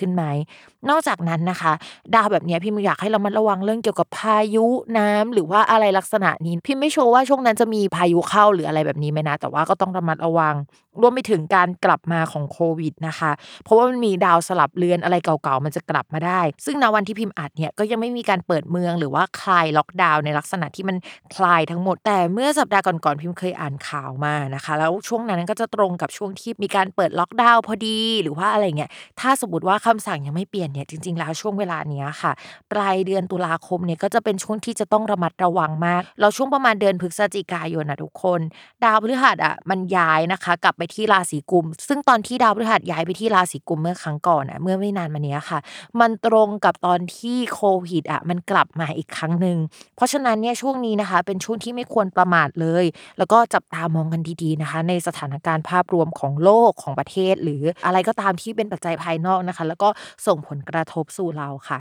ขึ้นไหม นอกจากนั้นนะคะ ดาวแบบนี้พี่อยากให้เรามาระวังเรื่องเกี่ยวกับพายุน้ำหรือว่าอะไรลักษณะนี้พี่ไม่โชว์ว่าช่วงนั้นจะมีพายุเข้าหรืออะไรแบบนี้ไหมนะ แต่ว่าก็ต้องระมัดระวัง รวมไปถึงการกลับมาของโควิดนะคะ เพราะว่ามันมีดาวสลับเลือนอะไรเก่าๆ มันจะกลับมาได้ ซึ่งในวันที่พิมพ์อัดเนี่ยก็ยังไม่มีการเปิดเมืองหรือว่าคลายล็อกดาวน์ในลักษณะที่มันคลายทั้งหมด แต่เมื่อสัปดาห์ก่อนๆพิมพ์เคยอ่านข่าวมานะคะ แล้วช่วงนั้นก็จะตรงกับช่วงที่มีการเปิดล็อกดาวน์พอดีหรือว่าอะไรเงี้ยถ้าสมมติว่าคำสั่งยังไม่เปลี่ยนเนี่ยจริง ๆ แล้วช่วงเวลานี้ค่ะ ปลายเดือนตุลาคมเนี่ยก็จะเป็นช่วงที่จะต้องระมัดระวังมาก เราช่วงประมาณเดือนพฤศจิกายนนะทุกคน ดาวพฤหัสอะมันย้ายนะคะ กลับไปที่ราศีกุม ซึ่งตอนที่ดาวพฤหัสย้ายไปที่ราศีกุมเมื่อครั้งก่อนอะเมื่อไม่นานมานี้ค่ะ มันตรงกับตอนที่โควิดอะมันกลับมาอีกครั้งหนึ่งเพราะฉะนั้นเนี่ยช่วงนี้นะคะ เป็นช่วงที่ไม่ควรประมาทเลย แล้วก็จับตามองกันดีๆนะคะ ในสถานการณ์ภาพรวมของโลกของประเทศ หรืออะไรก็ตามที่เป็นปัจจัยภายนอกนะคะ แล้วก็ส่งผลกระทบสู่เราค่ะ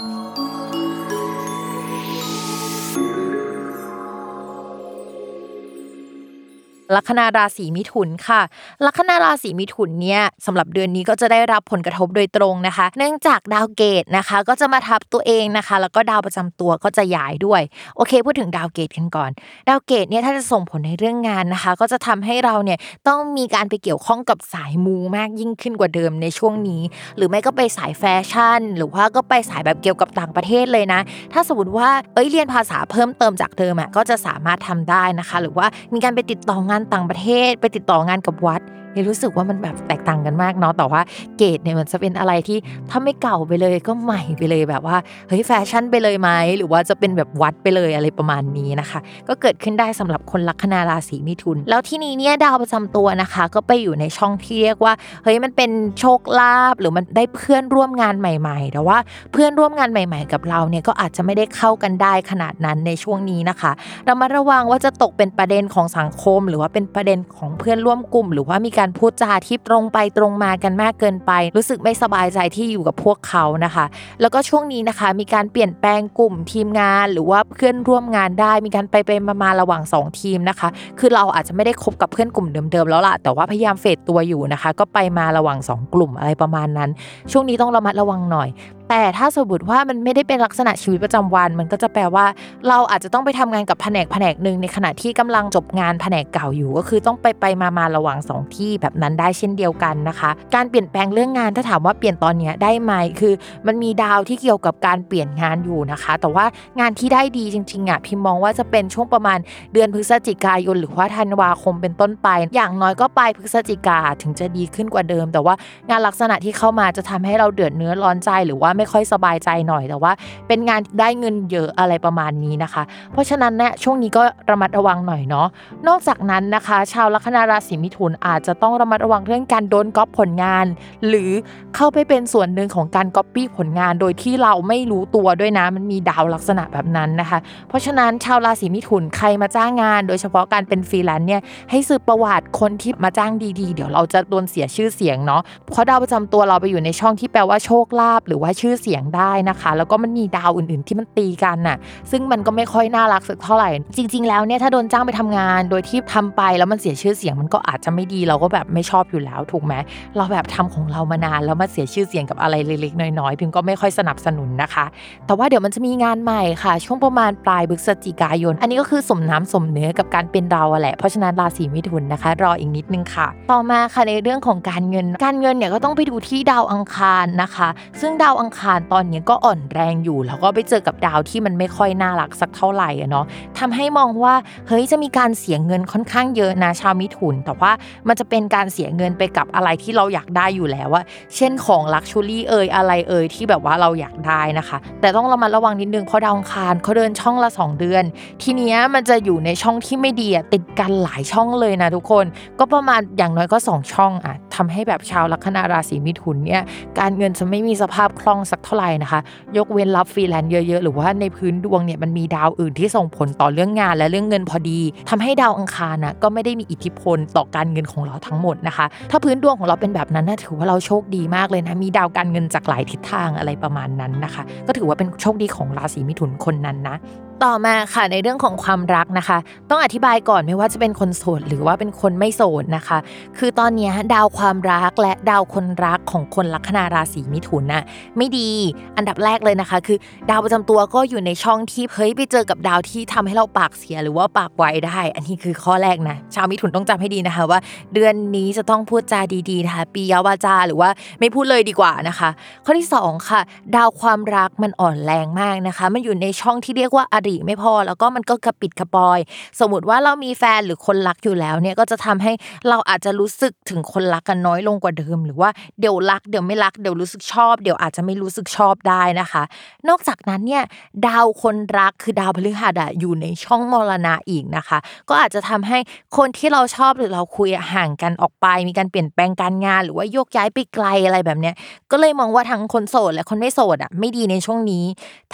ลัคนาราศีมิถุนค่ะ ลัคนาราศีมิถุนเนี่ยสำหรับเดือนนี้ก็จะได้รับผลกระทบโดยตรงนะคะ เนื่องจากดาวเกตนะคะ ก็จะมาทับตัวเองนะคะ แล้วก็ดาวประจำตัวก็จะย้ายด้วยโอเค พูดถึงดาวเกตกันก่อน ดาวเกตเนี่ยถ้าจะส่งผลในเรื่องงานนะคะ ก็จะทำให้เราเนี่ยต้องมีการไปเกี่ยวข้องกับสายมูมากยิ่งขึ้นกว่าเดิมในช่วงนี้ หรือไม่ก็ไปสายแฟชั่น หรือว่าก็ไปสายแบบเกี่ยวกับต่างประเทศเลยนะ ถ้าสมมติว่าเอ้ยเรียนภาษาเพิ่มเติมจากเดิมอะก็จะสามารถทำได้นะคะ หรือว่ามีการไปติดต่องานต่างประเทศไปติดต่องานกับวัด ยังรู้สึกว่ามันแบบแตกต่างกันมากเนาะแต่ว่าเกตเนี่ยมันจะเป็นอะไรที่ถ้าไม่เก่าไปเลยก็ใหม่ไปเลยแบบว่าเฮ้ยแฟชั่นไปเลยไหมหรือว่าจะเป็นแบบวัดไปเลยอะไรประมาณนี้นะคะ ก็เกิดขึ้นได้สำหรับคนลัคนาราศีมิถุน แล้วที่นี้เนี่ยดาวประจำตัวนะคะ ก็ไปอยู่ในช่องที่เรียกว่าเฮ้ยมันเป็นโชคลาภหรือมันได้เพื่อนร่วมงานใหม่ ๆ แต่ว่าเพื่อนร่วมงานใหม่ ๆ กับเราเนี่ยก็อาจจะไม่ได้เข้ากันได้ขนาดนั้นในช่วงนี้นะคะเรามาระวังว่าจะตกเป็นประเด็นของสังคม หรือว่าเป็นประเด็นของเพื่อนร่วมกลุ่ม หรือว่ามีการพูดจาที่ตรงไปตรงมากันมากเกินไป รู้สึกไม่สบายใจที่อยู่กับพวกเขานะคะ แล้วก็ช่วงนี้นะคะ มีการเปลี่ยนแปลงกลุ่มทีมงาน หรือว่าเพื่อนร่วมงานได้ มีการไปไปมามาระหว่าง 2 ทีมนะคะ คือเราอาจจะไม่ได้คบกับเพื่อนกลุ่มเดิมๆแล้วล่ะแต่ว่าพยายามเฟดตัวอยู่นะคะ ก็ไปมาระหว่าง 2 กลุ่มอะไรประมาณนั้น ช่วงนี้ต้องระมัดระวังหน่อย แต่ถ้าสมมติว่ามันไม่ได้เป็นลักษณะชีวิตประจำวัน มันก็จะแปลว่า เราอาจจะต้องไปทำงานกับแผนกแผนกหนึ่งในขณะที่กำลังจบงานแผนกเก่าอยู่ ก็คือต้องไปไปมามาระหว่างสองที่แบบนั้นได้เช่นเดียวกันนะคะ การเปลี่ยนแปลงเรื่องงานถ้าถามว่าเปลี่ยนตอนนี้ได้ไหมคือ มันมีดาวที่เกี่ยวกับการเปลี่ยนงานอยู่นะคะ แต่ว่างานที่ได้ดีจริงๆอะพิมมองว่าจะเป็นช่วงประมาณเดือนพฤศจิกายน หรือว่าธันวาคมเป็นต้นไป อย่างน้อยก็ปลายพฤศจิกาถึงจะดีขึ้นกว่าเดิม แต่ว่างานลักษณะที่เข้ามาจะทำให้เราเดือดเนื้อร้อนใจหรือว่าไม่ค่อยสบายใจหน่อยแต่ว่า เป็นงานได้เงินเยอะอะไรประมาณนี้นะคะ เพราะฉะนั้นเนี่ยช่วงนี้ก็ระมัดระวังหน่อยเนาะนอกจากนั้นนะคะ ชาวลัคนาราศีมิถุนอาจจะต้องระมัดระวังเรื่องการโดนก๊อปผลงาน หรือเข้าไปเป็นส่วนหนึ่งของการก๊อปปี้ผลงาน โดยที่เราไม่รู้ตัวด้วยนะมันมีดาวลักษณะแบบนั้นนะคะ เพราะฉะนั้นชาวราศีมิถุนใครมาจ้างงาน โดยเฉพาะการเป็นฟรีแลนซ์เนี่ยให้สืบประวัติคนที่มาจ้างดีๆ เดี๋ยวเราจะโดนเสียชื่อเสียงเนาะเพราะดาวประจำตัวเราไปอยู่ในช่องที่แปลว่าโชคลาภหรือว่าชื่อเสียงได้นะคะ แล้วก็มันมีดาวอื่น ๆ ที่มันตีกันน่ะ ซึ่งมันก็ไม่ค่อยน่ารักสักเท่าไหร่ จริง ๆ แล้วเนี่ยถ้าโดนจ้างไปทำงาน โดยที่ทำไปแล้วมันเสียชื่อเสียงมันก็อาจจะไม่ดีเราก็แบบไม่ชอบอยู่แล้วถูกไหมเราแบบทำของเรามานานแล้วมาเสียชื่อเสียงกับอะไรเล็ก ๆ น้อยๆพิมก็ไม่ค่อยสนับสนุนนะคะ แต่ว่าเดี๋ยวมันจะมีงานใหม่ค่ะ ช่วงประมาณปลายพฤศจิกายน อันนี้ก็คือสมน้ำสมเนื้อกับการเป็นเราแหละเพราะฉะนั้นราศีมิถุนนะคะ รออีกนิดนึงค่ะ ต่อมาค่ะในเรื่องของการเงิน การเงินเนี่ยก็ต้องไปดูที่ดาวอังคารนะคะ ซึ่งดาวอังคารตอนนี้ก็อ่อนแรงอยู่ แล้วก็ไปเจอกับดาวที่มันไม่ค่อยน่ารักสักเท่าไหร่อะเนาะทำให้มองว่าเฮ้ยจะมีการเสียเงินค่อนข้างเยอะนะชาวมิถุน แต่ว่ามันจะเป็นการเสียเงินไปกับอะไรที่เราอยากได้อยู่แล้วว่าเช่นของลักชูรี่เอ่ยอะไรเอ่ยที่แบบว่าเราอยากได้นะคะ แต่ต้องระมัดระวังนิดนึงเพราะดาวคารเขาเดินช่องละ 2 เดือน ทีนี้มันจะอยู่ในช่องที่ไม่ดีติดกันหลายช่องเลยนะทุกคน ก็ประมาณอย่างน้อยก็ 2 ช่องอะทำให้แบบชาวลัคนาราศีมิถุนเนี่ยการเงินจะไม่มีสภาพคล่องสักเท่าไหร่นะคะ ยกเว้นรับฟรีแลนซ์เยอะๆ หรือว่าในพื้นดวงเนี่ยมันมีดาวอื่นที่ส่งผลต่อเรื่องงานและเรื่องเงินพอดีทำให้ดาวอังคารนะก็ไม่ได้มีอิทธิพลต่อการเงินของเราทั้งหมดนะคะ ถ้าพื้นดวงของเราเป็นแบบนั้นนะถือว่าเราโชคดีมากเลยนะมีดาวการเงินจากหลายทิศทางอะไรประมาณนั้นนะคะ ก็ถือว่าเป็นโชคดีของราศีมิถุนคนนั้นนะ ต่อมาค่ะในเรื่องของความรักนะคะ ต้องอธิบายก่อนไม่ว่าจะเป็นคนโสดหรือว่าเป็นคนไม่โสดนะคะ คือตอนนี้ดาวความรักและดาวคนรักของคนลัคนาราศีมิถุนน่ะไม่ดีอันดับแรกเลยนะคะ คือ ดาวประจำตัวก็อยู่ในช่องที่เฮ้ยไปเจอกับดาวที่ทำให้เราปากเสียหรือว่าปากไวได้ อันนี้คือข้อแรกนะชาวมิถุนต้องจำให้ดีนะคะ ว่า เดือนนี้จะต้องพูดจาดีๆนะคะปียาวาจาหรือว่าไม่พูดเลยดีกว่านะคะ ข้อที่สองค่ะ ดาวความรักมันอ่อนแรงมากนะคะ มันอยู่ในช่องที่เรียกว่าอริไม่พอ แล้วก็มันก็กระปิดกระปอย สมมติว่าเรามีแฟนหรือคนรักอยู่แล้วเนี่ยก็จะทำให้เราอาจจะรู้สึกถึงคนรักกันน้อยลงกว่าเดิม หรือว่าเดี๋ยวรักเดี๋ยวไม่รักเดี๋ยวรู้สึกชอบ เดี๋ยวอาจจะไม่รู้สึกชอบได้นะคะ นอกจากนั้นเนี่ยดาวคนรักคือดาวพฤหัสอะอยู่ในช่องมรณะอีกนะคะ ก็อาจจะทำให้คนที่เราชอบหรือเราคุยห่างกันออกไป มีการเปลี่ยนแปลงการงาน หรือว่าโยกย้ายไปไกลอะไรแบบเนี้ยก็เลยมองว่าทั้งคนโสดและคนไม่โสดอะไม่ดีในช่วงนี้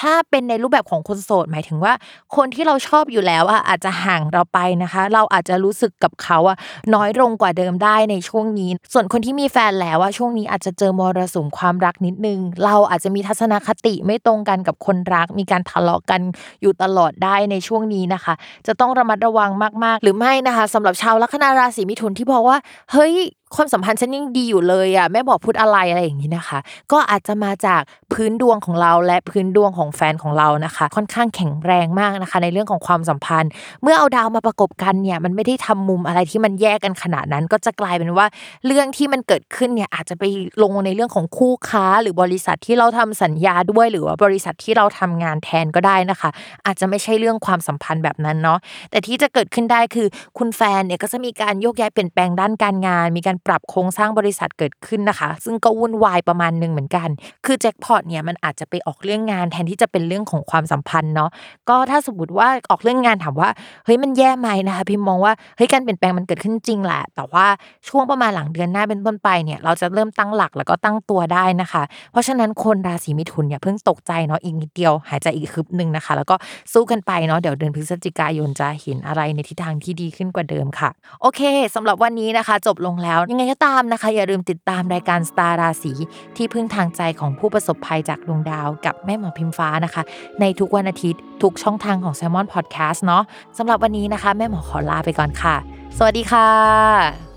ถ้าเป็นในรูปแบบของคนโสดหมายถึงว่าว่าคนที่เราชอบอยู่แล้วอะอาจจะห่างเราไปนะคะ เราอาจจะรู้สึกกับเขาอะน้อยลงกว่าเดิมได้ในช่วงนี้ ส่วนคนที่มีแฟนแล้วอะช่วงนี้อาจจะเจอมรสุมความรักนิดนึง เราอาจจะมีทัศนคติไม่ตรงกันกับคนรัก มีการทะเลาะกันอยู่ตลอดได้ในช่วงนี้นะคะ จะต้องระมัดระวังมาก ๆ หรือไม่นะคะสำหรับชาวลัคนาราศีมิถุนที่บอกว่าเฮ้ยความสัมพันธ์ฉันยังดีอยู่เลยอะแม่บอกพูดอะไรอะไรอย่างนี้นะคะ ก็อาจจะมาจากพื้นดวงของเราและพื้นดวงของแฟนของเรานะคะ ค่อนข้างแข็งแรงมากนะคะ ในเรื่องของความสัมพันธ์ เมื่อเอาดาวมาประกบกันเนี่ยมันไม่ได้ทำมุมอะไรที่มันแยกกันขนาดนั้น ก็จะกลายเป็นว่าเรื่องที่มันเกิดขึ้นเนี่ยอาจจะไปลงในเรื่องของคู่ค้า หรือบริษัทที่เราทำสัญญาด้วย หรือว่าบริษัทที่เราทำงานแทนก็ได้นะคะ อาจจะไม่ใช่เรื่องความสัมพันธ์แบบนั้นเนาะแต่ที่จะเกิดขึ้นได้คือคุณแฟนเนี่ยก็จะมีการโยกย้ายเปลี่ยนแปลงด้านการงานมีการปรับโครงสร้างบริษัทเกิดขึ้นนะคะ ซึ่งก็วุ่นวายประมาณหนึ่งเหมือนกัน คือแจ็คพอตเนี่ยมันอาจจะไปออกเรื่องงานแทนที่จะเป็นเรื่องของความสัมพันธ์เนาะก็ถ้าสมมติว่าออกเรื่องงานถามว่าเฮ้ยมันแย่ไหมนะคะพิมมองว่าเฮ้ยการเปลี่ยนแปลงมันเกิดขึ้นจริงแหละแต่ว่าช่วงประมาณหลังเดือนหน้าเป็นต้นไปเนี่ยเราจะเริ่มตั้งหลักแล้วก็ตั้งตัวได้นะคะ เพราะฉะนั้นคนราศีมิถุนอย่าเพิ่งตกใจเนาะอีกนิดเดียวหายใจอีกคืบหนึ่งนะคะ แล้วก็สู้กันไปเนาะเดี๋ยวเดือนพฤศจิกายนจะเห็นอะไรในทิศทางที่ดีขึ้นกว่าเดิมค่ะ โอเคสำหรับวันนี้นะคะ จบลงแล้วยังไงก็ตามนะคะ อย่าลืมติดตามรายการสตาร์ราศีที่พึ่งทางใจของผู้ประสบภัยจากดวงดาว กับแม่หมอพิมฟ้านะคะ ในทุกวันอาทิตย์ ทุกช่องทางของ s ซ l m o n Podcast เนาะสำหรับวันนี้นะคะ แม่หมอขอลาไปก่อนค่ะ สวัสดีค่ะ